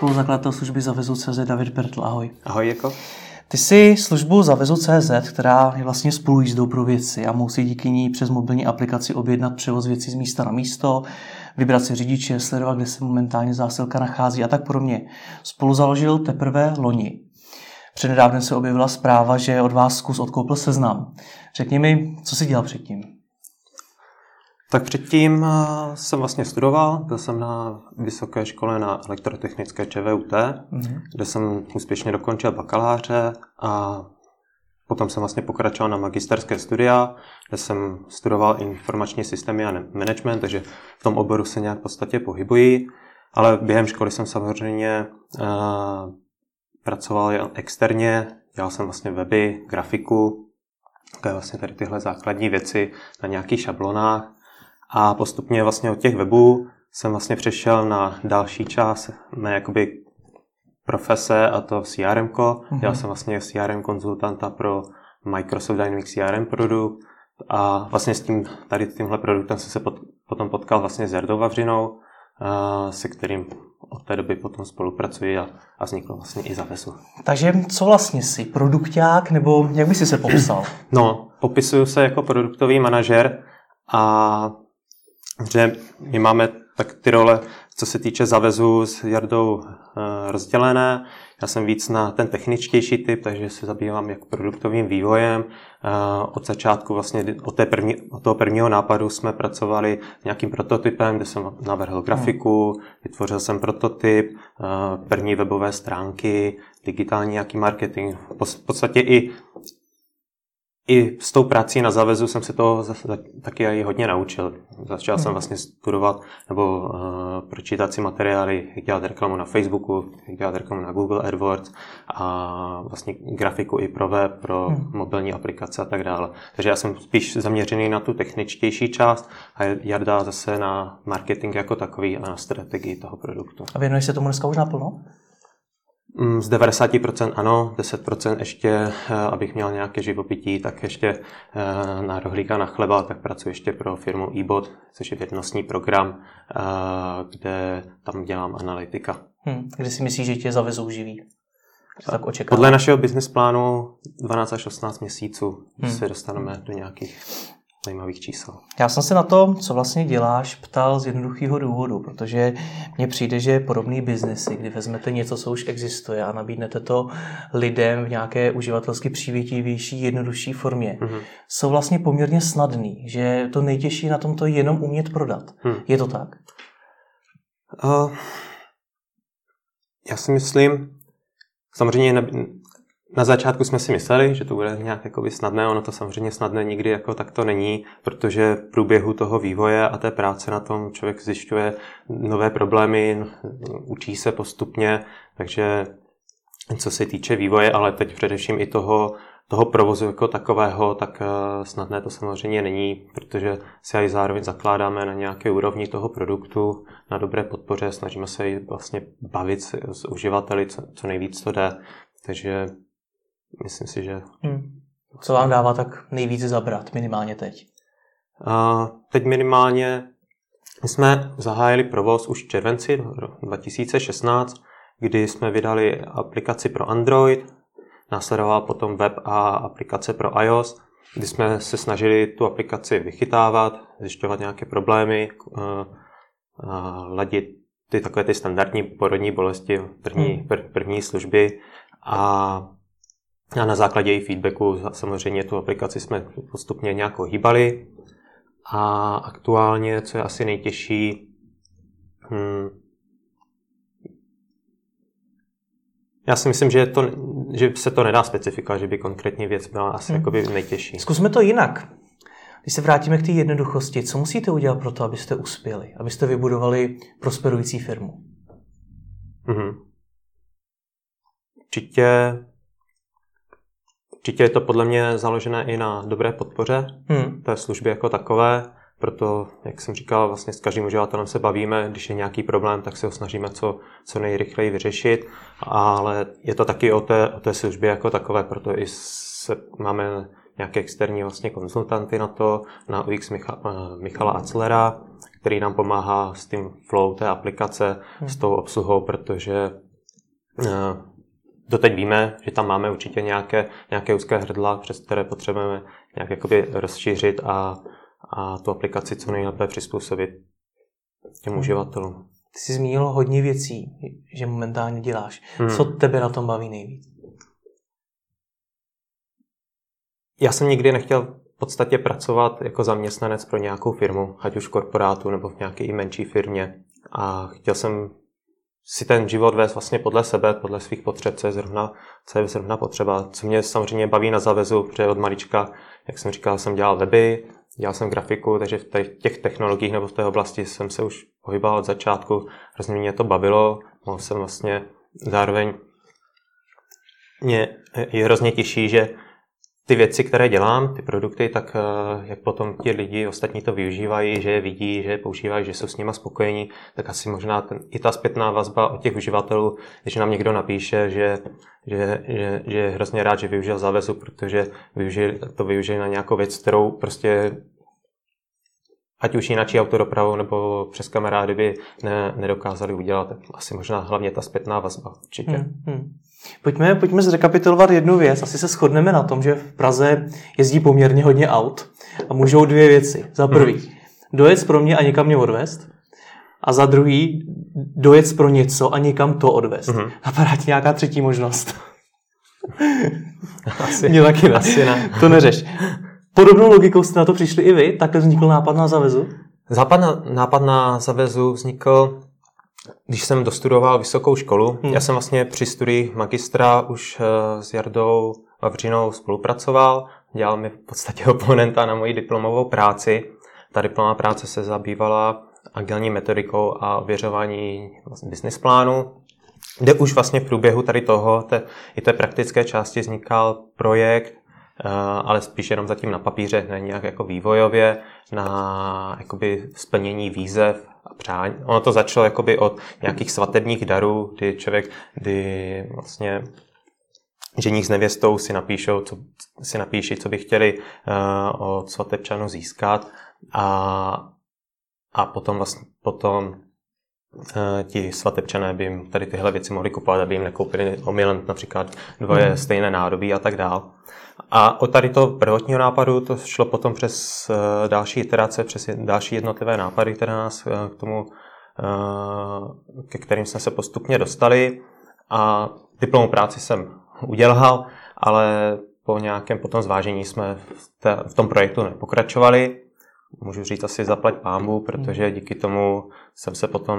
spoluzakladatel služby Zavezu.cz David Bertl. Ahoj. Ahoj, jako. Ty jsi službu Zavezu.cz, která je vlastně spolujízdou pro věci a musí díky ní přes mobilní aplikaci objednat převoz věcí z místa na místo, vybrat si řidiče, sledovat, kde se momentálně zásilka nachází a tak podobně. Spolu založil teprve loni. Přednedávnem se objevila zpráva, že od vás zkus odkoupil seznam. Řekni mi, co jsi dělal předtím? Tak předtím eh, jsem vlastně studoval, byl jsem na vysoké škole na elektrotechnické ČVUT, mm-hmm. kde jsem úspěšně dokončil bakaláře a potom jsem vlastně pokračoval na magisterské studia, kde jsem studoval informační systémy a management, takže v tom oboru se nějak v podstatě pohybuji, ale během školy jsem samozřejmě uh, pracoval externě, dělal jsem vlastně weby, grafiku, vlastně tady tyhle základní věci na nějakých šablonách a postupně vlastně od těch webů jsem vlastně přešel na další část mé jakoby profese a to CRM. Mm-hmm. Já jsem vlastně CRM konzultanta pro Microsoft Dynamics CRM produkt a vlastně s tím, tady tímhle produktem jsem se pot, potom potkal vlastně s Jardou Vavřinou, se kterým od té doby potom spolupracuji a, a vzniklo vlastně i Zavesu. Takže co vlastně jsi? Produkták nebo jak by si se popsal? No, popisuju se jako produktový manažer a že my máme tak ty role, co se týče zavezu s Jardou eh, rozdělené. Já jsem víc na ten techničtější typ, takže se zabývám jak produktovým vývojem. Eh, od začátku vlastně od, té první, od toho prvního nápadu jsme pracovali nějakým prototypem, kde jsem navrhl grafiku, vytvořil jsem prototyp, eh, první webové stránky, digitální nějaký marketing. V podstatě i i s tou prací na závezu jsem se to taky i hodně naučil. Začal hmm. jsem vlastně studovat nebo uh, pročítat si materiály, jak dělat reklamu na Facebooku, jak dělat reklamu na Google AdWords a vlastně grafiku i pro web, pro hmm. mobilní aplikace a tak dále. Takže já jsem spíš zaměřený na tu techničtější část a Jarda zase na marketing jako takový a na strategii toho produktu. A věnuješ se tomu dneska už naplno? Mm, z 90% ano, 10% ještě, eh, abych měl nějaké živopití, tak ještě eh, na rohlíka na chleba, tak pracuji ještě pro firmu eBot, což je vědnostní program, eh, kde tam dělám analytika. Hmm, kdy si myslíš, že tě zavezou živý? Tak Podle našeho business plánu 12 až 18 měsíců hmm. se dostaneme do nějakých zajímavých čísel. Já jsem se na to, co vlastně děláš, ptal z jednoduchého důvodu, protože mně přijde, že podobný biznesy, kdy vezmete něco, co už existuje a nabídnete to lidem v nějaké uživatelsky přívětivější, jednodušší formě, mm-hmm. jsou vlastně poměrně snadný, že to nejtěžší na tomto je jenom umět prodat. Mm. Je to tak? Uh, já si myslím, samozřejmě na začátku jsme si mysleli, že to bude nějak jakoby snadné, ono to samozřejmě snadné nikdy jako tak to není, protože v průběhu toho vývoje a té práce na tom člověk zjišťuje nové problémy, učí se postupně, takže co se týče vývoje, ale teď především i toho, toho provozu jako takového, tak eh, snadné to samozřejmě není, protože si aj zároveň zakládáme na nějaké úrovni toho produktu, na dobré podpoře, snažíme se i vlastně bavit s uživateli, co, co nejvíc to jde. Takže Myslím si, že... Hmm. Co vám dává tak nejvíce zabrat, minimálně teď? A teď minimálně my jsme zahájili provoz už v červenci 2016, kdy jsme vydali aplikaci pro Android, následovala potom web a aplikace pro iOS, kdy jsme se snažili tu aplikaci vychytávat, zjišťovat nějaké problémy, ladit ty takové ty standardní porodní bolesti, první, hmm. první služby a a na základě její feedbacku samozřejmě tu aplikaci jsme postupně nějak hýbali. A aktuálně, co je asi nejtěžší, hmm, Já si myslím, že, to, že se to nedá specifikovat, že by konkrétní věc byla asi hmm. jakoby nejtěžší. Zkusme to jinak. Když se vrátíme k té jednoduchosti, co musíte udělat pro to, abyste uspěli, abyste vybudovali prosperující firmu? Hmm. Určitě určitě je to podle mě založené i na dobré podpoře hmm. té služby jako takové, proto, jak jsem říkal, vlastně s každým uživatelem se bavíme, když je nějaký problém, tak se ho snažíme co, co nejrychleji vyřešit, ale je to taky o té, o té službě jako takové, proto i se, máme nějaké externí vlastně konzultanty na to, na UX Micha, eh, Michala Aclera, který nám pomáhá s tím flow té aplikace, hmm. s tou obsluhou, protože doteď víme, že tam máme určitě nějaké, nějaké úzké hrdla, přes které potřebujeme nějak jakoby rozšířit a, a tu aplikaci co nejlépe přizpůsobit těm hmm. uživatelům. Ty jsi zmínil hodně věcí, že momentálně děláš. Hmm. Co tebe na tom baví nejvíc? Já jsem nikdy nechtěl v podstatě pracovat jako zaměstnanec pro nějakou firmu, ať už v korporátu nebo v nějaké i menší firmě. A chtěl jsem si ten život vést vlastně podle sebe, podle svých potřeb, co je zrovna, co je zrovna potřeba. Co mě samozřejmě baví na zavezu, protože od malička, jak jsem říkal, jsem dělal weby, dělal jsem grafiku, takže v těch technologiích nebo v té oblasti jsem se už pohyboval od začátku. Hrozně mě to bavilo, mohl jsem vlastně zároveň mě je hrozně těžší, že ty věci, které dělám, ty produkty, tak eh, jak potom ti lidi ostatní to využívají, že je vidí, že je používají, že jsou s nima spokojení, tak asi možná ten, i ta zpětná vazba od těch uživatelů, když nám někdo napíše, že, že, že, že je hrozně rád, že využil závezu, protože využil, to využil na nějakou věc, kterou prostě ať už jináčí autodopravou nebo přes kamarády by ne, nedokázali udělat. Asi možná hlavně ta zpětná vazba určitě. Hmm, hmm. Pojďme, pojďme zrekapitulovat jednu věc. Asi se shodneme na tom, že v Praze jezdí poměrně hodně aut a můžou dvě věci. Za prvý, hmm. dojet pro mě a někam mě odvést. A za druhý, dojet pro něco a někam to odvést. Mm-hmm. Napadá ti nějaká třetí možnost? Asi, mě taky ne. Asi ne. To neřeš. Podobnou logikou jste na to přišli i vy? Takhle vznikl nápad na Zavezu? Západ na, nápad na Zavezu vznikl, když jsem dostudoval vysokou školu. Hmm. Já jsem vlastně při studii magistra už uh, s Jardou Vavřinou spolupracoval. Dělal mi v podstatě oponenta na moji diplomovou práci. Ta diplomová práce se zabývala agilní metodikou a ověřování vlastně business plánu, kde už vlastně v průběhu tady toho, té, i té praktické části vznikal projekt, Eh, ale spíš jenom zatím na papíře, ne nějak jako vývojově, na jakoby splnění výzev a přání. Ono to začalo jakoby od nějakých svatebních darů, kdy člověk, kdy vlastně ženích s nevěstou si napíšou, co, si napíší, co by chtěli uh, od svatebčanů získat a, a potom vlastně potom ti svatebčané by jim tady tyhle věci mohli kupovat, aby jim nekoupili omylem například dvoje hmm. stejné nádobí a tak dál. A od tady toho prvotního nápadu to šlo potom přes eh, další iterace, přes další jednotlivé nápady, které nás eh, k tomu, eh, ke kterým jsme se postupně dostali. A diplomu práci jsem udělal, ale po nějakém potom zvážení jsme v tom projektu nepokračovali. Můžu říct asi zaplať pámbu, protože díky tomu jsem se potom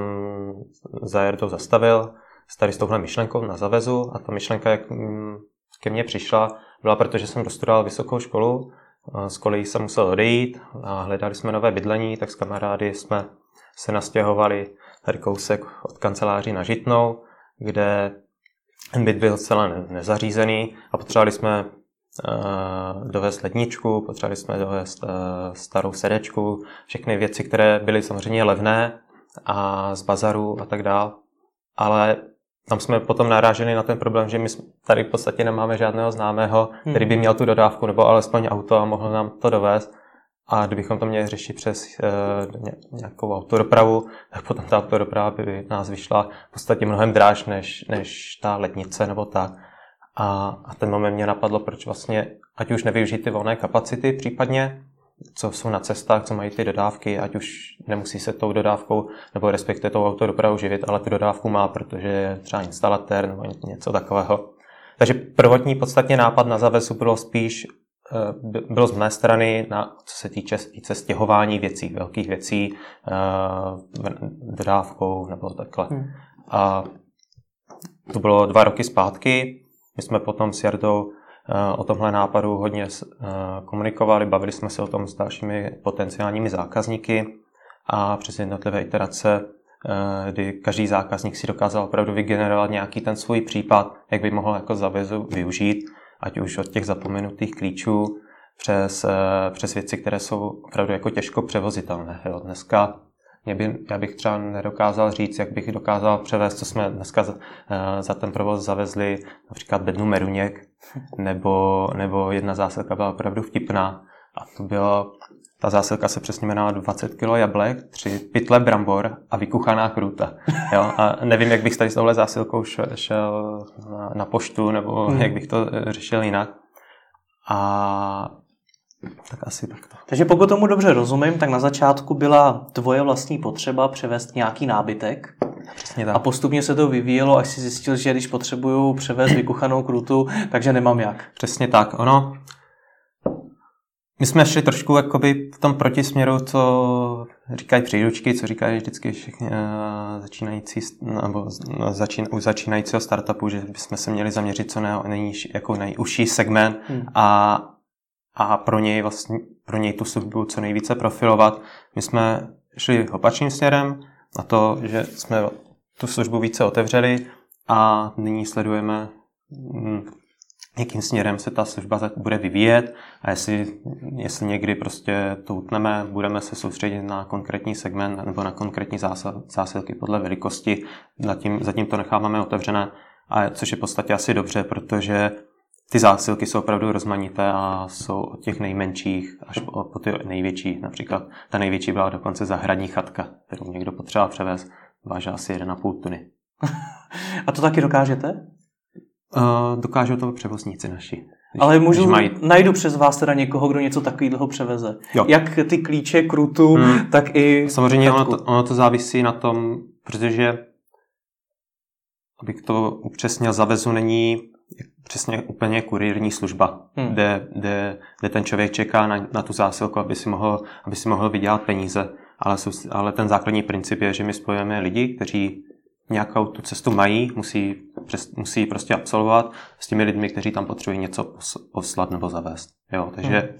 za Jardou zastavil. S tady s touhle myšlenkou na zavezu a ta myšlenka, jak mm, ke mně přišla, byla proto, že jsem dostudoval vysokou školu, z kolejí jsem musel odejít a hledali jsme nové bydlení, tak s kamarády jsme se nastěhovali tady kousek od kanceláří na Žitnou, kde byt byl zcela nezařízený a potřebovali jsme dovést ledničku, potřebovali jsme dovést uh, starou sedečku, všechny věci, které byly samozřejmě levné a z bazaru a tak dál. Ale tam jsme potom naráželi na ten problém, že my tady v podstatě nemáme žádného známého, hmm. který by měl tu dodávku nebo alespoň auto a mohl nám to dovést. A kdybychom to měli řešit přes uh, nějakou autodopravu, tak potom ta autodoprava by nás vyšla v podstatě mnohem dráž než, než ta letnice nebo tak. A, a ten moment mě napadlo, proč vlastně, ať už nevyužít ty volné kapacity případně, co jsou na cestách, co mají ty dodávky, ať už nemusí se tou dodávkou nebo respektive tou autodopravu živit, ale tu dodávku má, protože je třeba instalatér nebo něco takového. Takže prvotní podstatně nápad na zavesu bylo spíš eh, bylo z mé strany, na, co se týče více stěhování věcí, velkých věcí, eh, dodávkou nebo takhle. Hmm. A to bylo dva roky zpátky. My jsme potom s Jardou Eh, o tomhle nápadu hodně eh, komunikovali, bavili jsme se o tom s dalšími potenciálními zákazníky a přes jednotlivé iterace, eh, kdy každý zákazník si dokázal opravdu vygenerovat nějaký ten svůj případ, jak by mohl jako zavězu využít, ať už od těch zapomenutých klíčů přes, přes věci, které jsou opravdu jako těžko převozitelné. Jo. Dneska mě by, já bych třeba nedokázal říct, jak bych dokázal převést, co jsme dneska za, za ten provoz zavezli, například bednu meruněk, nebo, nebo jedna zásadka byla opravdu vtipná a to bylo ta zásilka se přesně jmenovala 20 kg jablek, 3 pytle brambor a vykuchaná kruta. Jo? A nevím, jak bych tady s touhle zásilkou šel, šel na, na poštu, nebo hmm. jak bych to eh, řešil jinak. A tak asi takto. Takže pokud tomu dobře rozumím, tak na začátku byla tvoje vlastní potřeba převést nějaký nábytek. Přesně tak. A postupně se to vyvíjelo, až si zjistil, že když potřebuju převést vykuchanou krutu, takže nemám jak. Přesně tak. Ono, my jsme šli trošku jakoby v tom protisměru, co říkají příručky, co říkají vždycky všichni uh, začínající, nebo začín, u začínajícího startupu, že bychom se měli zaměřit co nej, jako nejužší segment hmm. a, a pro něj vlastně, pro něj tu službu co nejvíce profilovat. My jsme šli opačným směrem na to, že jsme tu službu více otevřeli a nyní sledujeme hm, jakým směrem se ta služba bude vyvíjet a jestli, jestli někdy prostě to utneme, budeme se soustředit na konkrétní segment nebo na konkrétní zásilky podle velikosti, zatím, zatím to necháváme otevřené, a což je v podstatě asi dobře, protože ty zásilky jsou opravdu rozmanité a jsou od těch nejmenších až po, po ty největší. Například ta největší byla dokonce zahradní chatka, kterou někdo potřeboval převést, váží asi 1,5 tuny. a to taky dokážete? Uh, dokážou to převozníci naši. Když, Ale můžu, mají... najdu přes vás teda někoho, kdo něco takového převeze. Jo. Jak ty klíče, krutu, hmm. tak i Samozřejmě ono to, ono to závisí na tom, protože abych to upřesnil, zavezu není přesně úplně kurírní služba, hmm. kde, kde, kde ten člověk čeká na, na tu zásilku, aby si mohl, aby si mohl vydělat peníze. Ale, ale ten základní princip je, že my spojujeme lidi, kteří nějakou tu cestu mají, musí, přes, musí prostě absolvovat s těmi lidmi, kteří tam potřebují něco poslat nebo zavést. Jo, takže,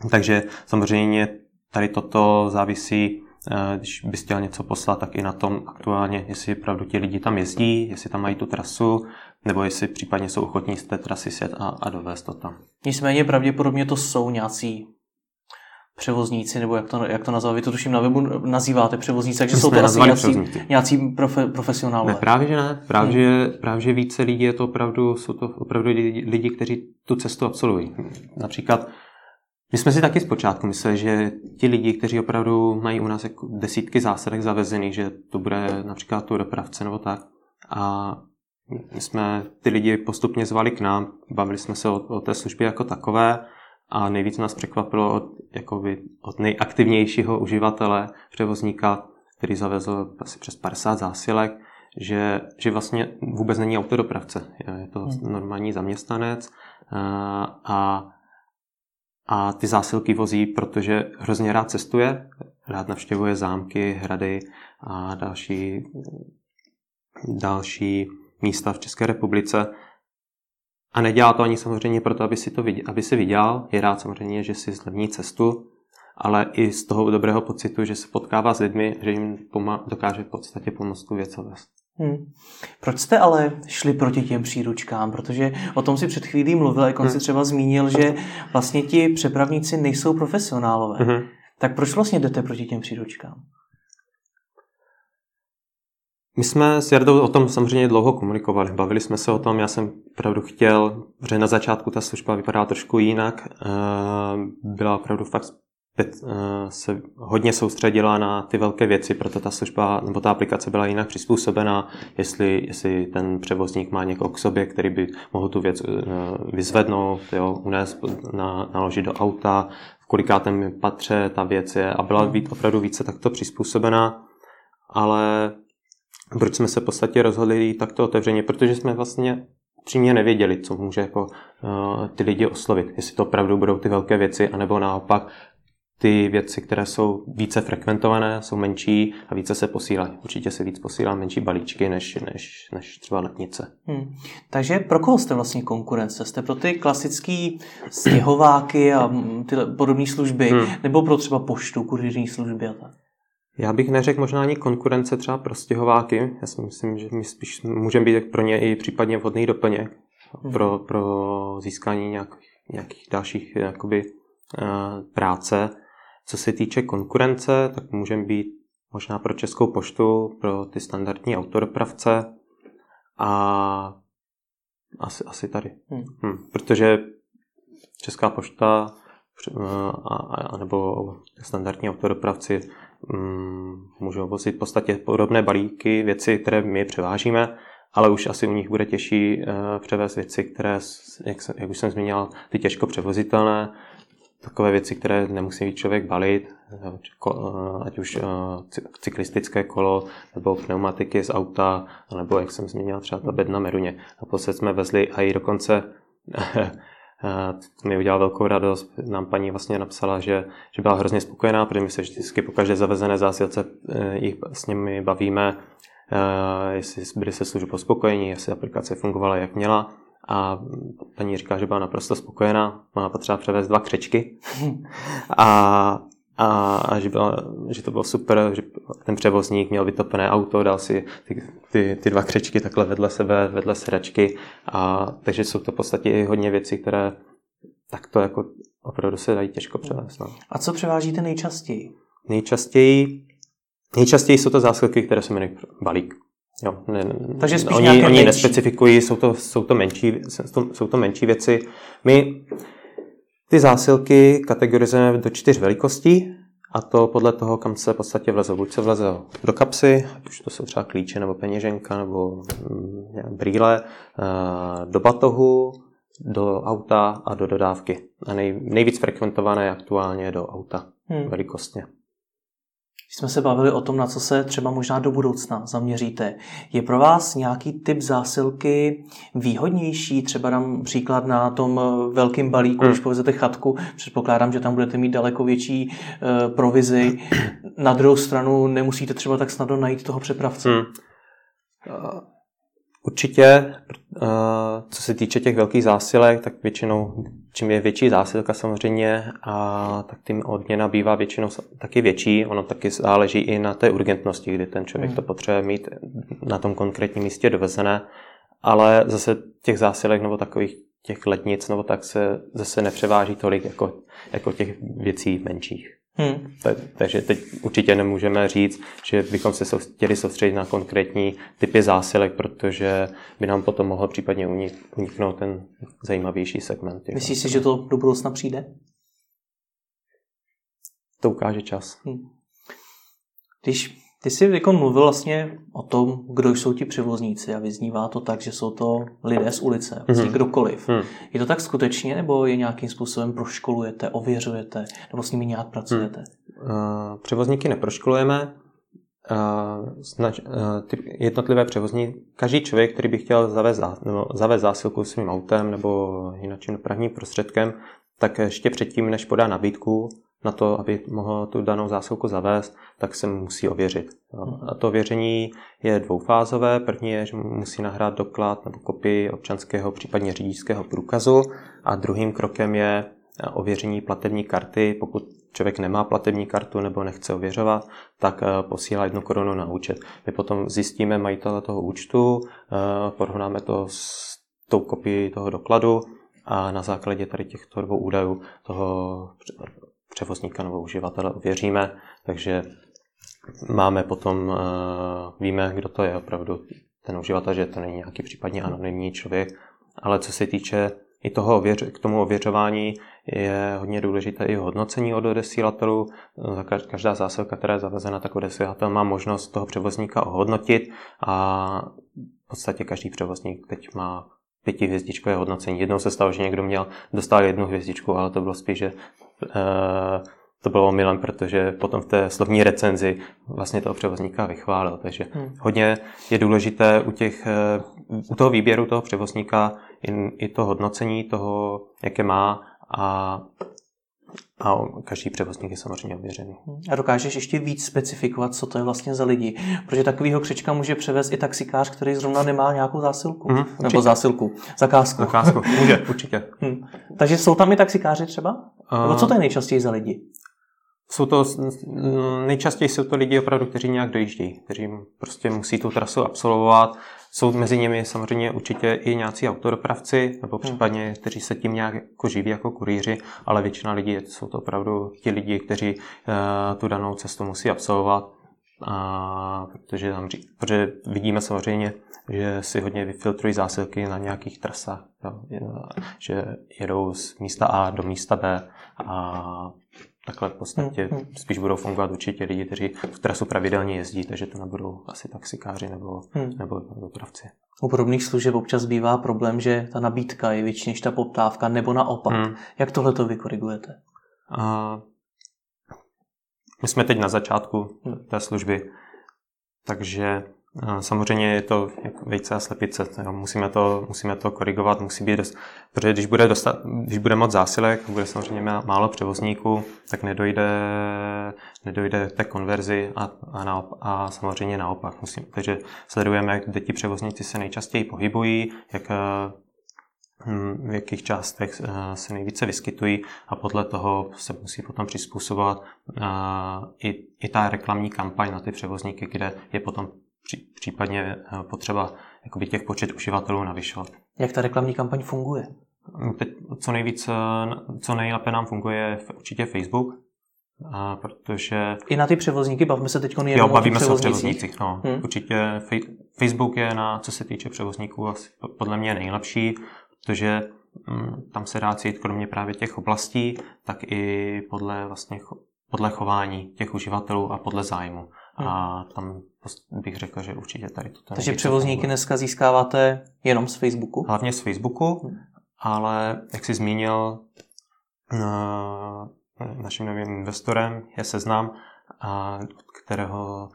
hmm. takže samozřejmě tady toto závisí, eh, když bys chtěl něco poslat, tak i na tom aktuálně, jestli opravdu ti lidi tam jezdí, jestli tam mají tu trasu, nebo jestli případně jsou ochotní z té trasy set a, a dovést to tam. Nicméně pravděpodobně to jsou nějací převozníci, nebo jak to, jak to nazvat, vy to tuším na webu nazýváte převozníci, takže jsou to asi nějací, nějací profe, profesionálové. Ne, právě že ne, právě, hmm. právě že více lidí je to opravdu, jsou to opravdu lidi, lidi, kteří tu cestu absolvují. Například my jsme si taky zpočátku mysleli, že ti lidi, kteří opravdu mají u nás jako desítky zásadek zavezených, že to bude například tu dopravce nebo tak. A my jsme ty lidi postupně zvali k nám, bavili jsme se o, o té službě jako takové a nejvíc nás překvapilo od, jakoby, od nejaktivnějšího uživatele, převozníka, který zavezl asi přes 50 zásilek, že, že vlastně vůbec není autodopravce. Je to hmm. normální zaměstnanec a, a ty zásilky vozí, protože hrozně rád cestuje, rád navštěvuje zámky, hrady a další, další místa v České republice a nedělá to ani samozřejmě proto, aby si, to viděl, aby si vydělal. Je rád samozřejmě, že si zlevní cestu, ale i z toho dobrého pocitu, že se potkává s lidmi, že jim pomá- dokáže v podstatě pomoct tu věc zavést. Hmm. Proč jste ale šli proti těm příručkám? Protože o tom si před chvílí mluvil, jak on hmm. si třeba zmínil, že vlastně ti přepravníci nejsou profesionálové. Hmm. Tak proč vlastně jdete proti těm příručkám? My jsme s Jardou o tom samozřejmě dlouho komunikovali. Bavili jsme se o tom, já jsem opravdu chtěl, že na začátku ta služba vypadá trošku jinak. Eh, byla opravdu fakt eh, se hodně soustředila na ty velké věci, proto ta služba nebo ta aplikace byla jinak přizpůsobená, jestli, jestli ten převozník má někoho k sobě, který by mohl tu věc eh, vyzvednout, jo, unést, na, naložit do auta, v kolikátém patře ta věc je a byla být opravdu více takto přizpůsobená, ale proč jsme se v podstatě rozhodli takto otevřeně, protože jsme vlastně přímě nevěděli, co může jako, uh, ty lidi oslovit. Jestli to opravdu budou ty velké věci, anebo naopak ty věci, které jsou více frekventované, jsou menší a více se posílají. Určitě se víc posílá menší balíčky než, než, než třeba letnice. Hmm. Takže pro koho jste vlastně konkurence? Jste pro ty klasické stěhováky a ty podobné služby, hmm. nebo pro třeba poštu, kurýrní služby a tak? Já bych neřekl možná ani konkurence třeba pro stěhováky. Já si myslím, že my spíš můžeme být pro ně i případně vhodný doplněk hmm. pro, pro získání nějak, nějakých dalších jakoby, uh, práce. Co se týče konkurence, tak můžeme být možná pro Českou poštu, pro ty standardní autodopravce a asi, asi tady. Hmm. Hmm, protože Česká pošta a, a, nebo standardní autodopravci můžou vozit v podstatě podobné balíky, věci, které my převážíme, ale už asi u nich bude těžší uh, převést věci, které, jak, jak už jsem zmínil, ty těžko převozitelné, takové věci, které nemusí člověk balit, ať už cyklistické kolo, nebo pneumatiky z auta, nebo jak jsem zmínil, třeba ta bedna meruně. Naposled jsme vezli a i dokonce to mi udělal velkou radost. Nám paní vlastně napsala, že, že byla hrozně spokojená, protože my se vždycky po každé zavezené zásilce e, jich s nimi bavíme, e, jestli byli se službou spokojení, jestli aplikace fungovala, jak měla. A paní říká, že byla naprosto spokojená, má potřeba převést dva křečky. a, a, a že, byla, že to bylo super, že ten převozník měl vytopené auto, dal si ty, ty, ty dva křečky takhle vedle sebe, vedle sedačky. A, takže jsou to v podstatě i hodně věcí, které tak to jako opravdu se dají těžko převést. No. A co převážíte nejčastěji? Nejčastěji, nejčastěji jsou to zásilky, které se jmenují balík. Jo, ne, Takže spíš oni, oni menší. nespecifikují, jsou to, jsou, to menší, jsou to menší věci. My ty zásilky kategorizujeme do čtyř velikostí a to podle toho, kam se v podstatě vlezou. Buď se vleze do kapsy, ať už to jsou třeba klíče nebo peněženka nebo mm, brýle, eh, do batohu, do auta a do dodávky. A nej, nejvíc frekventované aktuálně do auta hmm. velikostně. Když jsme se bavili o tom, na co se třeba možná do budoucna zaměříte, je pro vás nějaký typ zásilky výhodnější? Třeba dám příklad na tom velkém balíku, hmm. když povezete chatku, předpokládám, že tam budete mít daleko větší uh, provizi. Na druhou stranu nemusíte třeba tak snadno najít toho přepravce. Hmm. Určitě, eh, co se týče těch velkých zásilek, tak většinou, čím je větší zásilka samozřejmě, a tak tím odměna bývá většinou taky větší. Ono taky záleží i na té urgentnosti, kdy ten člověk hmm. to potřebuje mít na tom konkrétním místě dovezené. Ale zase těch zásilek nebo takových těch letnic nebo tak se zase nepřeváží tolik jako, jako těch věcí menších. Hmm. Takže teď určitě nemůžeme říct, že bychom se chtěli soustředit na konkrétní typy zásilek, protože by nám potom mohl případně uniknout ten zajímavější segment. Myslíš si, že to do budoucna přijde? To ukáže čas. Hmm. Když ty jsi jako mluvil vlastně o tom, kdo jsou ti převozníci a vyznívá to tak, že jsou to lidé z ulice, vlastně mm-hmm. kdokoliv. Mm. Je to tak skutečně, nebo je nějakým způsobem proškolujete, ověřujete, nebo s nimi nějak pracujete? Mm. Uh, převozníky neproškolujeme, uh, snaž, uh, ty jednotlivé převozní, každý člověk, který by chtěl zavést, nebo zavést zásilku svým autem nebo jinakým dopravním prostředkem, tak ještě předtím, než podá nabídku, na to, aby mohl tu danou zásilku zavést, tak se musí ověřit. A to ověření je dvoufázové. První je, že musí nahrát doklad nebo kopii občanského, případně řidičského průkazu. A druhým krokem je ověření platební karty. Pokud člověk nemá platební kartu nebo nechce ověřovat, tak eh, posílá jednu korunu na účet. My potom zjistíme majitele toho účtu, eh, porovnáme to s tou kopií toho dokladu a na základě tady těchto dvou údajů toho převozníka nebo uživatele ověříme, takže máme potom, eh, víme, kdo to je opravdu ten uživatel, že to není nějaký případně anonymní člověk, ale co se týče i toho k tomu ověřování je hodně důležité i hodnocení od odesílatelů. Každá zásilka, která je zavezena, tak odesílatel má možnost toho převozníka ohodnotit a v podstatě každý převozník teď má pětihvězdičkové hodnocení. Jednou se stalo, že někdo měl, dostal jednu hvězdičku, ale to bylo spíš, že to bylo omylem, protože potom v té slovní recenzi vlastně toho převozníka vychválil. Takže hmm. hodně je důležité u, těch, eh, u toho výběru toho převozníka i, i to hodnocení toho, jaké má a a každý převozník je samozřejmě ověřený. A dokážeš ještě víc specifikovat, co to je vlastně za lidi? Protože takovýho křečka může převést i taxikář, který zrovna nemá nějakou zásilku. Hmm, Nebo zásilku, zakázku. Zakázku, může, určitě. Hmm. Takže jsou tam i taxikáři třeba? Uh, Nebo co to je nejčastěji za lidi? Jsou to, nejčastěji jsou to lidi opravdu, kteří nějak dojíždějí, kteří prostě musí tu trasu absolvovat. Jsou mezi nimi samozřejmě určitě i nějací autodopravci, nebo hmm. případně, kteří se tím nějak jako živí jako kurýři, ale většina lidí jsou to opravdu ti lidi, kteří uh, tu danou cestu musí absolvovat. A, protože, tam, protože vidíme samozřejmě že si hodně vyfiltrují zásilky na nějakých trasách, jo, že jedou z místa A do místa B a takhle v podstatě hmm, spíš budou fungovat určitě lidi, kteří v trasu pravidelně jezdí, takže to nebudou asi taxikáři nebo, hmm. nebo dopravci. U podobných služeb občas bývá problém, že ta nabídka je větší než ta poptávka, nebo naopak. Hmm. Jak tohle to vykorigujete? Uh, my jsme teď na začátku hmm. té služby, takže Samozřejmě je to jako vejce a slepice. Musíme, to, musíme to korigovat, musí být dost, protože když bude, dostat, když bude moc zásilek, bude samozřejmě málo převozníků, tak nedojde, nedojde té konverzi a, a, naop, a samozřejmě naopak. Musím, takže sledujeme, kde ti převozníci se nejčastěji pohybují, jak, hm, v jakých částech eh, se nejvíce vyskytují a podle toho se musí potom přizpůsobovat eh, i, i ta reklamní kampaň na ty převozníky, kde je potom případně eh, potřeba jakoby těch počet uživatelů navyšovat. Jak ta reklamní kampaň funguje? Mm, teď co nejvíc, eh, co nejlépe nám funguje určitě Facebook, a protože... I na ty převozníky, bavíme se teď jenom jo, bavíme se o převoznících. No. Hmm. Určitě Facebook je na, co se týče převozníků, asi podle mě nejlepší, protože mm, tam se dá cít kromě právě těch oblastí, tak i podle vlastně podle chování těch uživatelů a podle zájmu. Hmm. A tam bych řekl, že určitě tady to. Takže převozníky dneska získáváte jenom z Facebooku? Hlavně z Facebooku, hmm. ale jak jsi zmínil, naším novým investorem je Seznam, kterého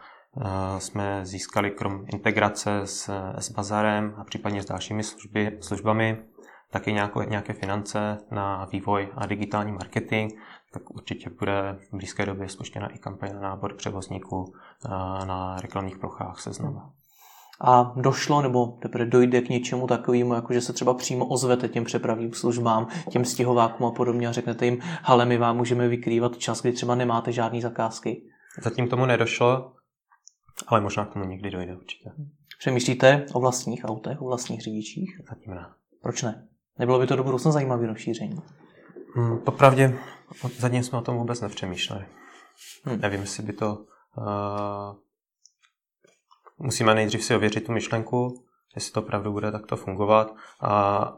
jsme získali krom integrace s, s bazarem a případně s dalšími služby, službami taky nějaké, nějaké finance na vývoj a digitální marketing, tak určitě bude v blízké době spuštěna i kampaň na nábor převozníků eh, na reklamních plochách seznamu. A došlo nebo teprve dojde k něčemu takovému, jako že se třeba přímo ozvete těm přepravním službám, těm stěhovákům a podobně a řeknete jim, ale my vám můžeme vykrývat čas, kdy třeba nemáte žádné zakázky. Zatím tomu nedošlo, ale možná k tomu někdy dojde určitě. Přemýšlíte o vlastních autech, o vlastních řidičích? Zatím ne. Proč ne? Nebylo by to do budoucna zajímavé rozšíření? Hmm, popravdě, zatím jsme o tom vůbec nepřemýšleli. Hmm. Nevím, jestli by to... Uh, musíme nejdřív si ověřit tu myšlenku, jestli to opravdu bude takto fungovat a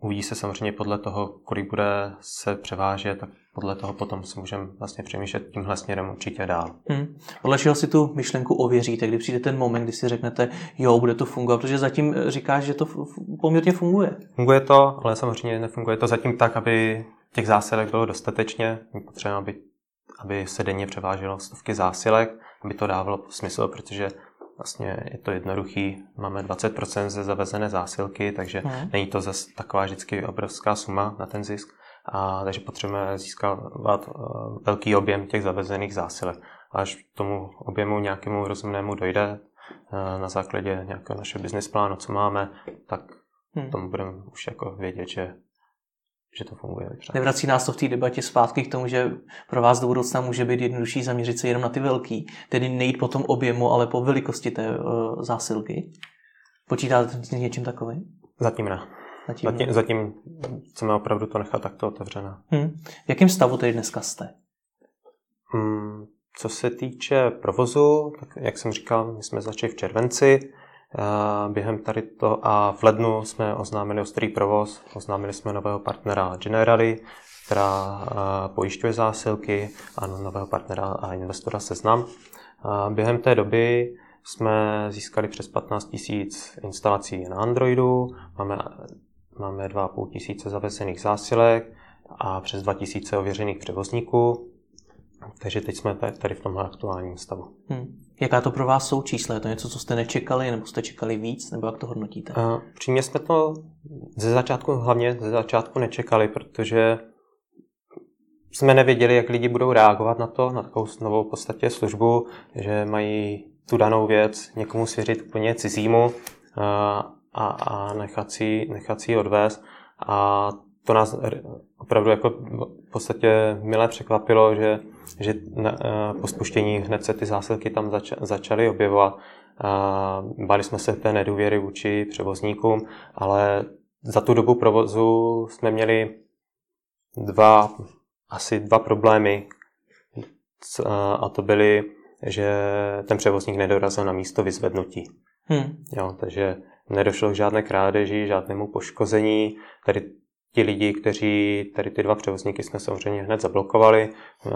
uvidí se samozřejmě podle toho, kolik bude se převážet, tak podle toho potom si můžeme vlastně přemýšlet tímhle směrem určitě dál. Hmm. Podle čeho si tu myšlenku ověříte, kdy přijde ten moment, kdy si řeknete, jo, bude to fungovat, protože zatím říkáš, že to poměrně funguje. Funguje to, ale samozřejmě nefunguje to zatím tak, aby těch zásilek bylo dostatečně. My potřebujeme, aby, aby se denně převáželo stovky zásilek, aby to dávalo smysl, protože vlastně je to jednoduchý. Máme 20% ze zavezené zásilky, takže hmm. není to zase taková vždycky obrovská suma na ten zisk. A, takže potřebujeme získávat uh, velký objem těch zavezených zásilek. Až k tomu objemu nějakému rozumnému dojde uh, na základě nějakého našeho business plánu, co máme, tak hmm. tomu budeme už jako vědět, že že to funguje dobře. Nevrací nás to v té debatě zpátky k tomu, že pro vás do budoucna může být jednodušší zaměřit se jenom na ty velký, tedy nejít po tom objemu, ale po velikosti té uh, zásilky. Počítáte s něčím takovým? Zatím ne. Zatím, zatím, zatím chceme opravdu to nechat takto otevřené. Hmm. V jakém stavu tedy dneska jste? Hmm, co se týče provozu, tak jak jsem říkal, my jsme začali v červenci. Během tady to a v lednu jsme oznámili ostrý provoz, oznámili jsme nového partnera Generali, která pojišťuje zásilky a nového partnera a investora Seznam. Během té doby jsme získali přes 15 000 instalací na Androidu, máme, máme 2,5 tisíce zavesených zásilek a přes 2 tisíce ověřených převozníků. Takže teď jsme tady v tomhle aktuálním stavu. Hmm. Jaká to pro vás jsou čísla? Je to něco, co jste nečekali, nebo jste čekali víc, nebo jak to hodnotíte? Uh, přímě jsme to ze začátku, hlavně ze začátku nečekali, protože jsme nevěděli, jak lidi budou reagovat na to, na takovou novou podstatě službu, že mají tu danou věc někomu svěřit úplně cizímu uh, a, a nechat, si, nechat si ji odvést. A to nás opravdu jako v podstatě milé překvapilo, že, že na, eh, po spuštění hned se ty zásilky tam zač, začaly objevovat. Báli jsme se té nedůvěry vůči převozníkům, ale za tu dobu provozu jsme měli dva, asi dva problémy. A to byly, že ten převozník nedorazil na místo vyzvednutí. Hmm. Jo, takže nedošlo k žádné krádeži, žádnému poškození. Tady ti lidi, kteří, tady ty dva převozníky jsme samozřejmě hned zablokovali, eh,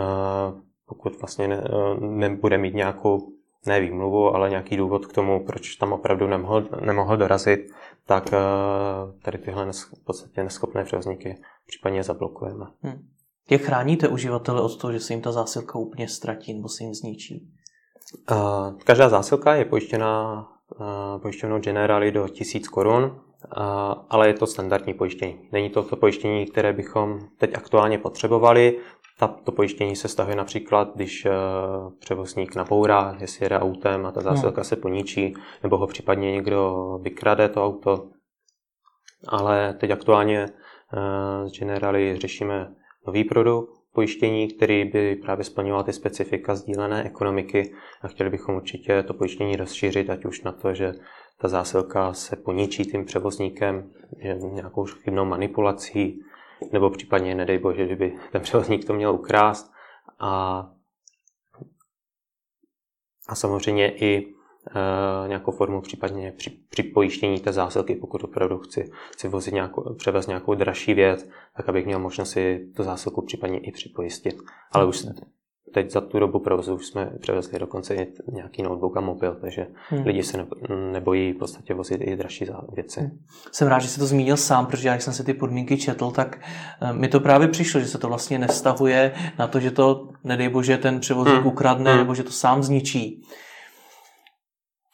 pokud vlastně ne, eh, nebude mít nějakou ne výmluvu, ale nějaký důvod k tomu, proč tam opravdu nemohl, nemohl dorazit, tak eh, tady tyhle v podstatě neschopné převozníky případně zablokujeme. Hmm. Jak chráníte uživatele od toho, že se jim ta zásilka úplně ztratí nebo se jim zničí? Každá zásilka je pojištěna pojištěnou Generali do 1000 korun, ale je to standardní pojištění. Není to to pojištění, které bychom teď aktuálně potřebovali. to pojištění se stahuje například, když e, převozník nabourá, jestli jede autem a ta zásilka no. se poničí, nebo ho případně někdo vykrade to auto. Ale teď aktuálně e, s Generali řešíme nový produkt, pojištění, který by právě splňoval ty specifika sdílené ekonomiky a chtěli bychom určitě to pojištění rozšířit, ať už na to, že ta zásilka se poničí tím převozníkem nějakou chybnou manipulací, nebo případně, nedej bože, kdyby ten převozník to měl ukrást. A, a samozřejmě i e, nějakou formu případně při, při pojištění té zásilky, pokud opravdu chci, chci vozit nějakou, převést nějakou dražší věc, tak abych měl možnost si tu zásilku případně i připojistit. Ale už teď za tu dobu provozu už jsme převezli dokonce i nějaký notebook a mobil, takže hmm. lidi se nebojí v podstatě vozit i dražší věci. Hmm. Jsem rád, že jsi to zmínil sám, protože jak jsem si ty podmínky četl, tak eh, mi to právě přišlo, že se to vlastně nevztahuje na to, že to, nedej bože, ten převozník hmm. ukradne, hmm. nebo že to sám zničí.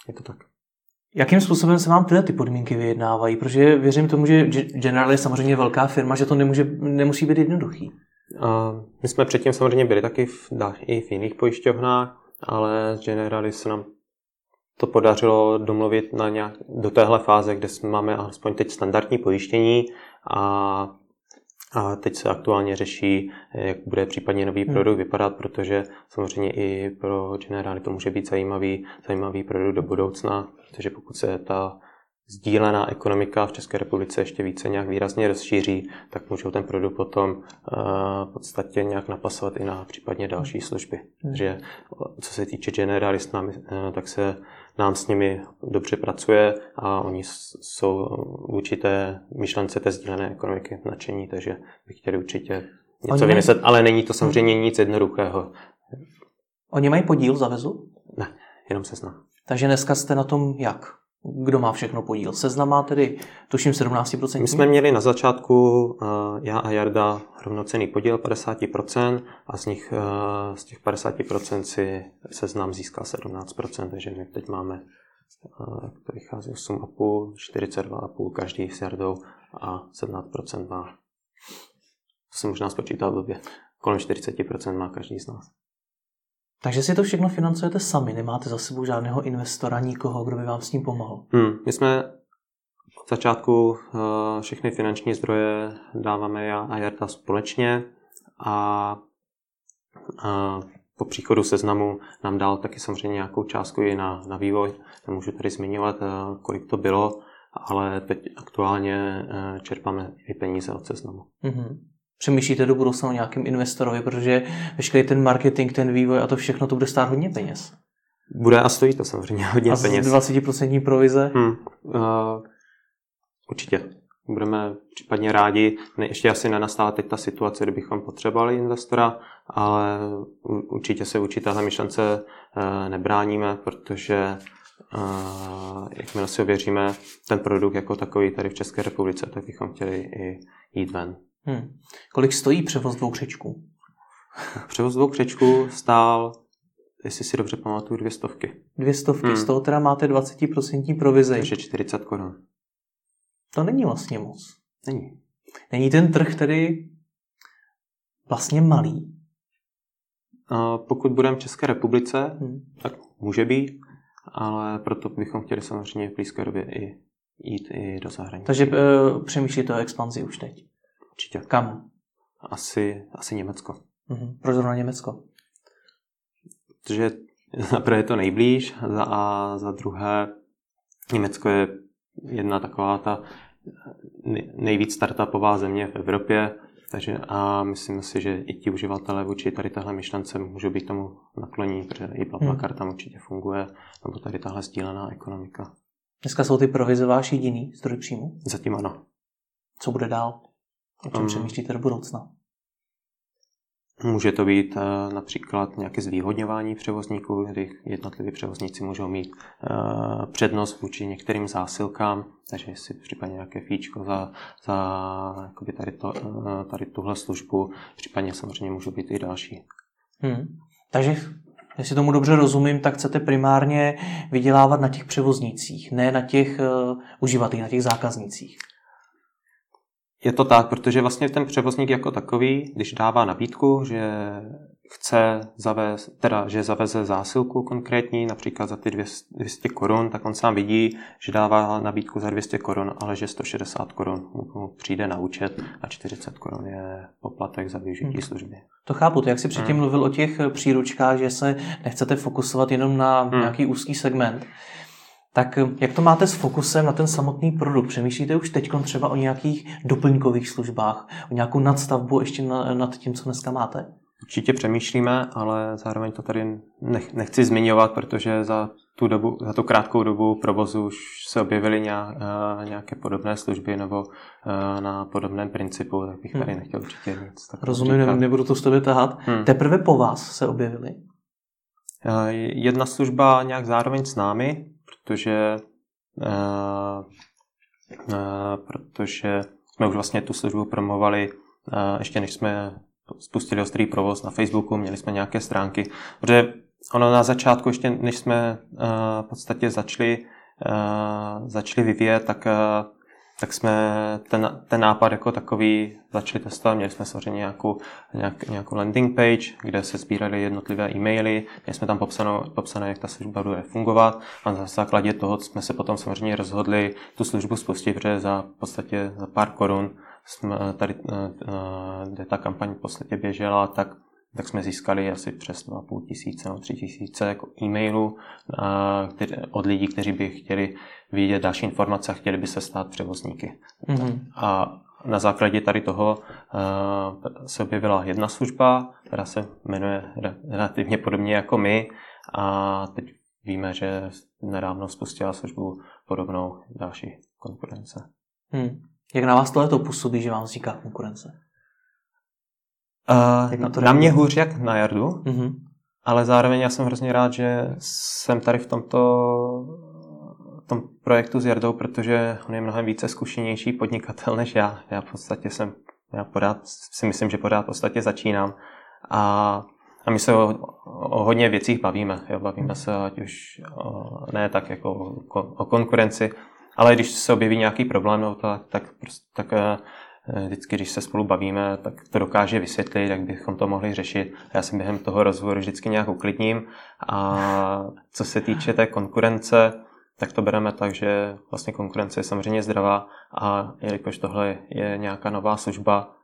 Je to tak. Jakým způsobem se vám tyhle ty podmínky vyjednávají? Protože věřím tomu, že General je samozřejmě velká firma, že to nemůže, nemusí být jednoduchý. My jsme předtím samozřejmě byli taky v, i v jiných pojišťovnách, ale z Generali se nám to podařilo domluvit na nějak, do téhle fáze, kde máme alespoň teď standardní pojištění a, a teď se aktuálně řeší, jak bude případně nový hmm. produkt vypadat, protože samozřejmě i pro Generali to může být zajímavý, zajímavý produkt do budoucna, protože pokud se ta sdílená ekonomika v České republice ještě více nějak výrazně rozšíří, tak můžou ten produkt potom uh, v podstatě nějak napasovat i na případně další služby. Hmm. Takže co se týče generalist, uh, tak se nám s nimi dobře pracuje a oni jsou určité myšlence té sdílené ekonomiky nadšení, takže bych chtěli určitě něco oni vymyslet, ale není to samozřejmě nic jednoduchého. Oni mají podíl za vezu? Ne, jenom se zná. Takže dneska jste na tom jak? Kdo má všechno podíl? Seznam má tedy, tuším, 17%? My jsme měli na začátku, uh, já a Jarda, rovnocený podíl 50% a z, nich, uh, z těch 50% si seznam získal 17%, takže my teď máme, uh, to vychází 8,5, 42,5 každý s Jardou a 17% má, to jsem možná spočítal blbě, kolem 40% má každý z nás. Takže si to všechno financujete sami, nemáte za sebou žádného investora, nikoho, kdo by vám s tím pomohl? Hmm, my jsme od začátku uh, všechny finanční zdroje dáváme já a Jarta společně a uh, po příchodu seznamu nám dal taky samozřejmě nějakou částku i na, na vývoj. Nemůžu tady zmiňovat, uh, kolik to bylo, ale teď aktuálně čerpáme i peníze od seznamu. Mm-hmm. Přemýšlíte do budoucna o nějakém investorovi, protože veškerý ten marketing, ten vývoj a to všechno to bude stát hodně peněz. Bude a stojí to samozřejmě hodně a peněz. A 20% provize? Hmm, uh, určitě. Budeme případně rádi. Ne, ještě asi nenastala teď ta situace, kdybychom potřebovali investora, ale určitě se určitě téhle myšlence uh, nebráníme, protože uh, jakmile si ověříme ten produkt jako takový tady v České republice, tak bychom chtěli i jít ven. Hmm. Kolik stojí převoz dvou křečků? Převoz dvou křečků stál, jestli si dobře pamatuju, dvě stovky. Dvě stovky, hmm. z toho teda máte 20% provizi. Takže 40 korun. To není vlastně moc. Není. Není ten trh tedy vlastně malý? A pokud budeme v České republice, hmm. tak může být, ale proto bychom chtěli samozřejmě v blízké době i jít i do zahraničí. Takže uh, přemýšlíte o expanzi už teď? Určitě. Kam? Asi, asi Německo. Mm-hmm. Proč zrovna Německo? Protože za prvé je to nejblíž a za druhé Německo je jedna taková ta nejvíc startupová země v Evropě, takže a myslím si, že i ti uživatelé vůči tady tahle myšlence můžou být tomu nakloní, protože i Blablacar hmm. tam určitě funguje, nebo tady tahle sdílená ekonomika. Dneska jsou ty provize váš jediný zdroj příjmu? Zatím ano. Co bude dál? O čem um, přemýšlíte do budoucna? Může to být uh, například nějaké zvýhodňování převozníků, kdy jednotliví převozníci můžou mít uh, přednost vůči některým zásilkám, takže si případně nějaké fíčko za, za tady, to, uh, tady tuhle službu, případně samozřejmě můžou být i další. Hmm. Takže jestli tomu dobře rozumím, tak chcete primárně vydělávat na těch převoznících, ne na těch uh, uživatelích, na těch zákaznících. Je to tak, protože vlastně ten převozník jako takový, když dává nabídku, že chce zavést, teda, že zaveze zásilku konkrétní, například za ty 200 korun, tak on sám vidí, že dává nabídku za 200 korun, ale že 160 korun mu přijde na účet a 40 korun je poplatek za využití hmm. služby. To chápu, to jak jsi předtím hmm. mluvil o těch příručkách, že se nechcete fokusovat jenom na hmm. nějaký úzký segment, tak eh, jak to máte s fokusem na ten samotný produkt? Přemýšlíte už teď třeba o nějakých doplňkových službách, o nějakou nadstavbu ještě nad tím, co dneska máte? Určitě přemýšlíme, ale zároveň to tady nech, nechci zmiňovat, protože za tu, dobu, za tu krátkou dobu provozu už se objevily eh, nějaké podobné služby nebo eh, na podobném principu, tak bych tady hmm. nechtěl určitě nic. Rozumím, říkat. nebudu to s tebe tahat. Hmm. Teprve po vás se objevily? Jedna služba nějak zároveň s námi, protože, uh, uh, protože jsme už vlastně tu službu promovali uh, ještě než jsme spustili ostrý provoz na Facebooku, měli jsme nějaké stránky, protože ono na začátku, ještě než jsme uh, v podstatě začali, uh, začali vyvíjet, tak uh, tak jsme ten, ten nápad jako takový začali testovat. Měli jsme samozřejmě nějakou, nějak, nějakou landing page, kde se sbíraly jednotlivé e-maily, měli jsme tam popsané, popsané, jak ta služba bude fungovat a na základě toho jsme se potom samozřejmě rozhodli tu službu spustit, protože za v podstatě za pár korun jsme tady, eh, eh, kde ta kampaň v podstatě běžela, tak tak jsme získali asi přes 2,5 tisíce nebo 3 tisíce jako e-mailů od lidí, kteří by chtěli vidět další informace a chtěli by se stát převozníky. Mm-hmm. A na základě tady toho uh, se objevila jedna služba, která se jmenuje relativně podobně jako my a teď víme, že nedávno spustila službu podobnou další konkurence. Hmm. Jak na vás tohle to působí, že vám vzniká konkurence? Uh, na, to na mě hůř jak na Jardu, mm-hmm. ale zároveň já jsem hrozně rád, že jsem tady v tomto v tom projektu s Jardou, protože on je mnohem více zkušenější podnikatel než já. Já v podstatě jsem, já pořád si myslím, že pořád v podstatě začínám a, a my se o, o hodně věcích bavíme. Jo? Bavíme se ať už o, ne tak jako o, o konkurenci, ale když se objeví nějaký problém, no, tak, tak, tak, tak eh, Eh, vždycky, když se spolu bavíme, tak to dokáže vysvětlit, jak bychom to mohli řešit. Já si během toho rozhovoru vždycky nějak uklidním. A co se týče té konkurence, tak to bereme tak, že vlastně konkurence je samozřejmě zdravá a jelikož tohle je nějaká nová služba,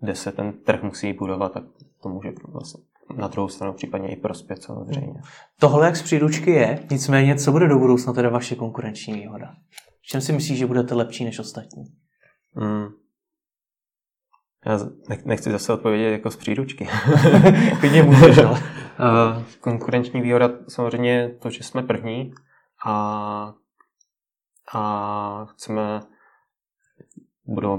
kde se ten trh musí budovat, tak to může vlastně na druhou stranu případně i prospět samozřejmě. Tohle jak z příručky je, nicméně co bude do budoucna teda vaše konkurenční výhoda? V čem si myslíš, že budete lepší než ostatní? Hmm. Já nechci zase odpovědět jako z příručky. Klidně můžeš, ale. Konkurenční výhoda samozřejmě to, že jsme první a, a chceme budou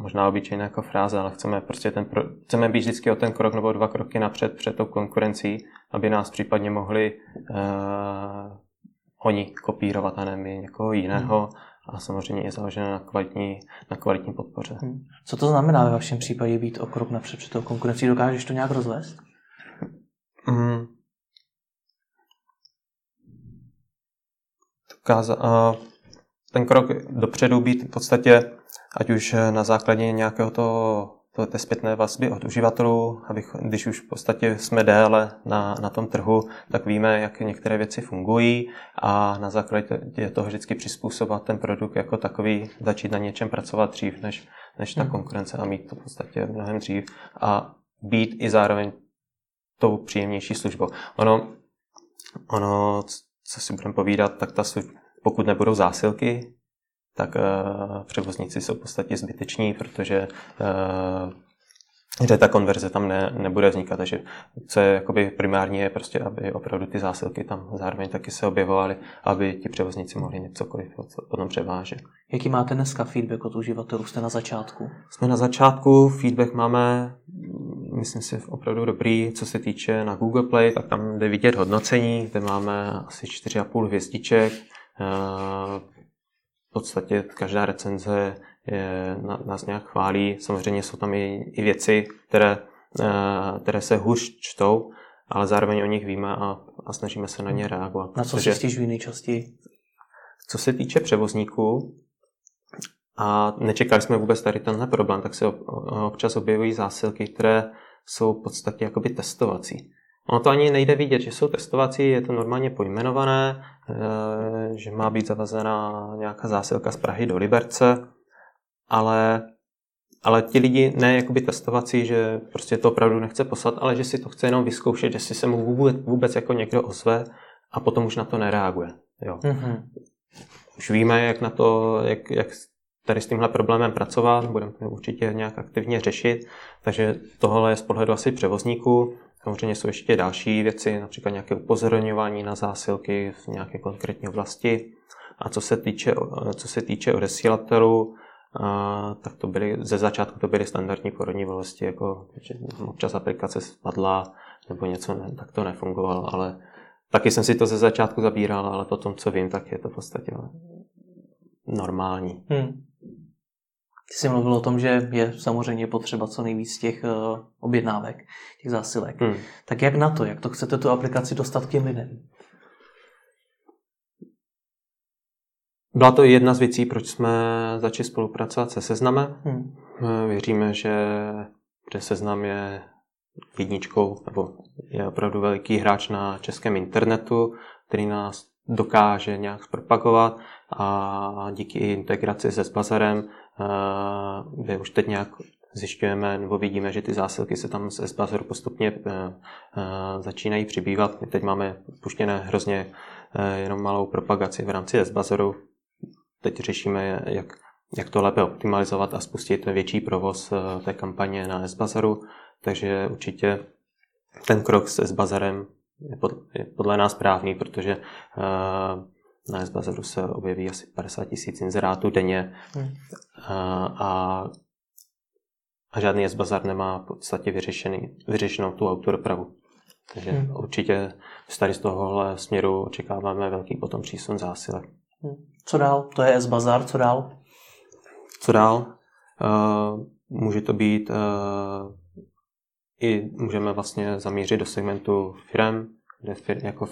možná obyčejné jako fráze, ale chceme prostě ten, pro, chceme být vždycky o ten krok nebo dva kroky napřed před tou konkurencí, aby nás případně mohli uh, oni kopírovat a ne my někoho jiného. Hmm a samozřejmě je založené na kvalitní, na kvalitní podpoře. Hmm. Co to znamená ve vašem případě být o krok napřed před tou konkurencí? Dokážeš to nějak rozvést? Hmm. Dokáza, uh, ten krok dopředu být v podstatě, ať už na základě nějakého toho to, té zpětné vazby od uživatelů, abych, když už v podstatě jsme déle na, na tom trhu, tak víme, jak některé věci fungují a na základě toho vždycky přizpůsobovat ten produkt jako takový, začít na něčem pracovat dřív, než, než ta hmm. konkurence a mít to v podstatě mnohem dřív a být i zároveň tou příjemnější službou. Ono, ono co si budeme povídat, tak ta služba, pokud nebudou zásilky, tak uh, převozníci jsou v podstatě zbyteční, protože uh, že ta konverze tam ne, nebude vznikat. Takže co je jakoby primární, je prostě, aby opravdu ty zásilky tam zároveň taky se objevovaly, aby ti převozníci mohli něcokoliv potom převážet. Jaký máte dneska feedback od uživatelů? Jste na začátku? Jsme na začátku, feedback máme, myslím si, opravdu dobrý, co se týče na Google Play, tak tam jde vidět hodnocení, kde máme asi 4,5 hvězdiček. V podstatě každá recenze je, nás nějak chválí. Samozřejmě jsou tam i, i věci, které, eh, které se hůř čtou, ale zároveň o nich víme a, a snažíme se na ně reagovat. Na co si stěžují nejčastěji? Co se týče převozníků, a nečekali jsme vůbec tady tenhle problém, tak se občas objevují zásilky, které jsou v podstatě jakoby testovací. Ono to ani nejde vidět, že jsou testovací, je to normálně pojmenované, eh, že má být zavazená nějaká zásilka z Prahy do Liberce, ale, ale ti lidi ne jakoby testovací, že prostě to opravdu nechce poslat, ale že si to chce jenom vyzkoušet, že si se mu vůbec, vůbec jako někdo ozve a potom už na to nereaguje. Jo. Mm-hmm. Už víme, jak na to, jak, jak tady s tímhle problémem pracovat, budeme to určitě nějak aktivně řešit, takže tohle je z pohledu asi převozníků. Samozřejmě jsou ještě další věci, například nějaké upozorňování na zásilky v nějaké konkrétní oblasti. A co se týče, co se týče odesílatelů, tak to byly, ze začátku to byly standardní porodní bolesti, jako občas aplikace spadla nebo něco, ne, tak to nefungovalo, ale taky jsem si to ze začátku zabíral, ale potom, co vím, tak je to v podstatě normální. Hmm. Ty jsi mluvil o tom, že je samozřejmě potřeba co nejvíc těch uh, objednávek, těch zásilek. Hmm. Tak jak na to? Jak to chcete tu aplikaci dostat k těm lidem? Byla to jedna z věcí, proč jsme začali spolupracovat se Seznamem. Hmm. Eh, věříme, že, že Seznam je jedničkou, nebo je opravdu veliký hráč na českém internetu, který nás dokáže nějak zpropagovat a díky integraci se Spazarem, eh, kde už teď nějak zjišťujeme nebo vidíme, že ty zásilky se tam z S-Bazaru postupně eh, eh, začínají přibývat. My teď máme puštěné hrozně jenom malou propagaci v rámci S-Bazaru. Teď řešíme, jak, jak to lépe optimalizovat a spustit větší provoz té kampaně na S-Bazaru. Takže určitě ten krok s S-Bazarem je podle nás správný, protože na S-Bazaru se objeví asi 50 tisíc inzerátů denně hmm. a, a žádný S-Bazar nemá v podstatě vyřešený, vyřešenou tu autodopravu. Takže hmm. určitě tady z tohohle směru očekáváme velký potom přísun zásilek. Hmm. Co dál? To je S-Bazar, co dál? Co dál? Uh, může to být uh, i můžeme vlastně zamířit do segmentu firm, kde fir, jako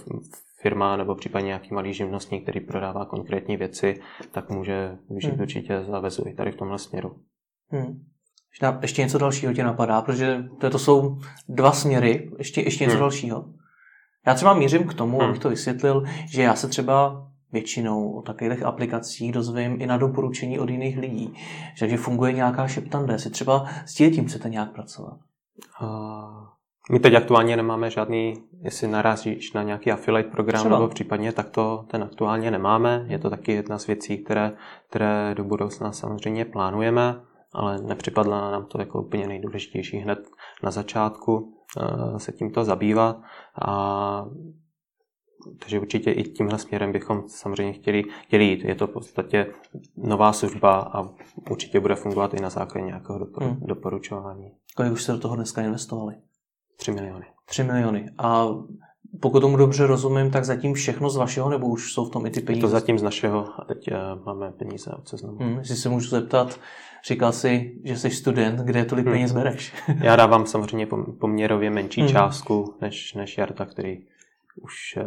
firma nebo případně nějaký malý živnostník, který prodává konkrétní věci, tak může využít hmm. určitě zavezu i tady v tomhle směru. Hmm. Ještě něco dalšího tě napadá, protože to jsou dva směry, ještě, ještě něco hmm. dalšího. Já třeba mířím k tomu, hmm. abych to vysvětlil, že já se třeba většinou o takových aplikacích dozvím i na doporučení od jiných lidí. Takže funguje nějaká šeptande, si třeba s tím chcete nějak pracovat. Uh, my teď aktuálně nemáme žádný, jestli narazíš na nějaký affiliate program Třeba. nebo případně, tak to ten aktuálně nemáme. Je to taky jedna z věcí, které, které do budoucna samozřejmě plánujeme, ale nepřipadla nám to jako úplně nejdůležitější hned na začátku uh, se tímto zabývat. A takže určitě i tímhle směrem bychom samozřejmě chtěli, chtěli jít. Je to v podstatě nová služba a určitě bude fungovat i na základě nějakého doporu, hmm. doporučování. Kolik už jste do toho dneska investovali? 3 miliony. 3 miliony. A pokud tomu dobře rozumím, tak zatím všechno z vašeho, nebo už jsou v tom i ty peníze? Je to zatím z našeho a teď uh, máme peníze od seznamu. Hmm, jestli se můžu zeptat, říkal jsi, že jsi student, kde tolik hmm. peněz bereš? Já dávám samozřejmě poměrově menší hmm. částku než, než Jarta, který už uh,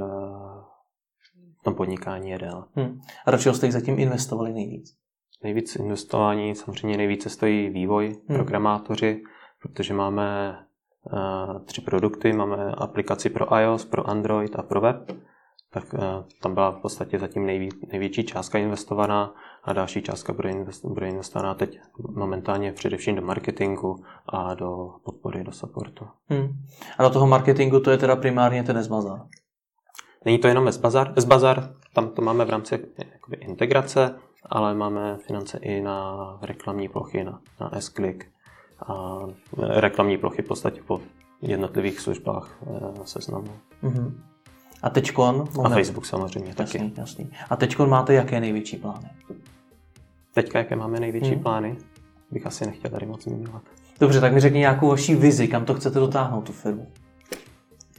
v tom podnikání je déle. Hmm. A do čeho jste zatím investovali nejvíc? Nejvíc investování, samozřejmě nejvíce stojí vývoj, hmm. programátoři, protože máme tři produkty. Máme aplikaci pro iOS, pro Android a pro web. Tak uh, tam byla v podstatě zatím nejví, největší částka investovaná a další částka bude, invest, bude investovaná teď momentálně především do marketingu a do podpory, do supportu. Hmm. A do toho marketingu to je teda primárně ten S-Bazar? Není to jenom S-Bazar. S-Bazar, tam to máme v rámci jakoby, integrace, ale máme finance i na reklamní plochy, na, na S-Click, a reklamní plochy v podstatě po jednotlivých službách eh, seznamu. Mm-hmm. A teďkon? A Facebook samozřejmě jasný, taky. Jasný. A teďkon máte jaké největší plány? Teďka, jaké máme největší hmm. plány, bych asi nechtěl tady moc zmiňovat. Dobře, tak mi řekni nějakou vaší vizi, kam to chcete dotáhnout, tu firmu.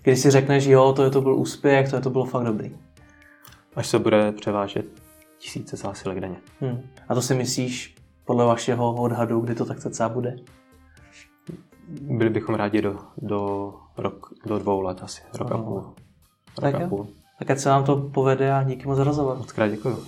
Když si řekneš, jo, to je to byl úspěch, to je to bylo fakt dobrý. Až se bude převážet tisíce zásilek denně. Hmm. A to si myslíš podle vašeho odhadu, kdy to tak cca bude? Byli bychom rádi do, do, rok, do dvou let asi, rok a půl. Rok tak a půl. Tak ať se vám to povede a díky moc za rozhovor. Moc krát děkuju.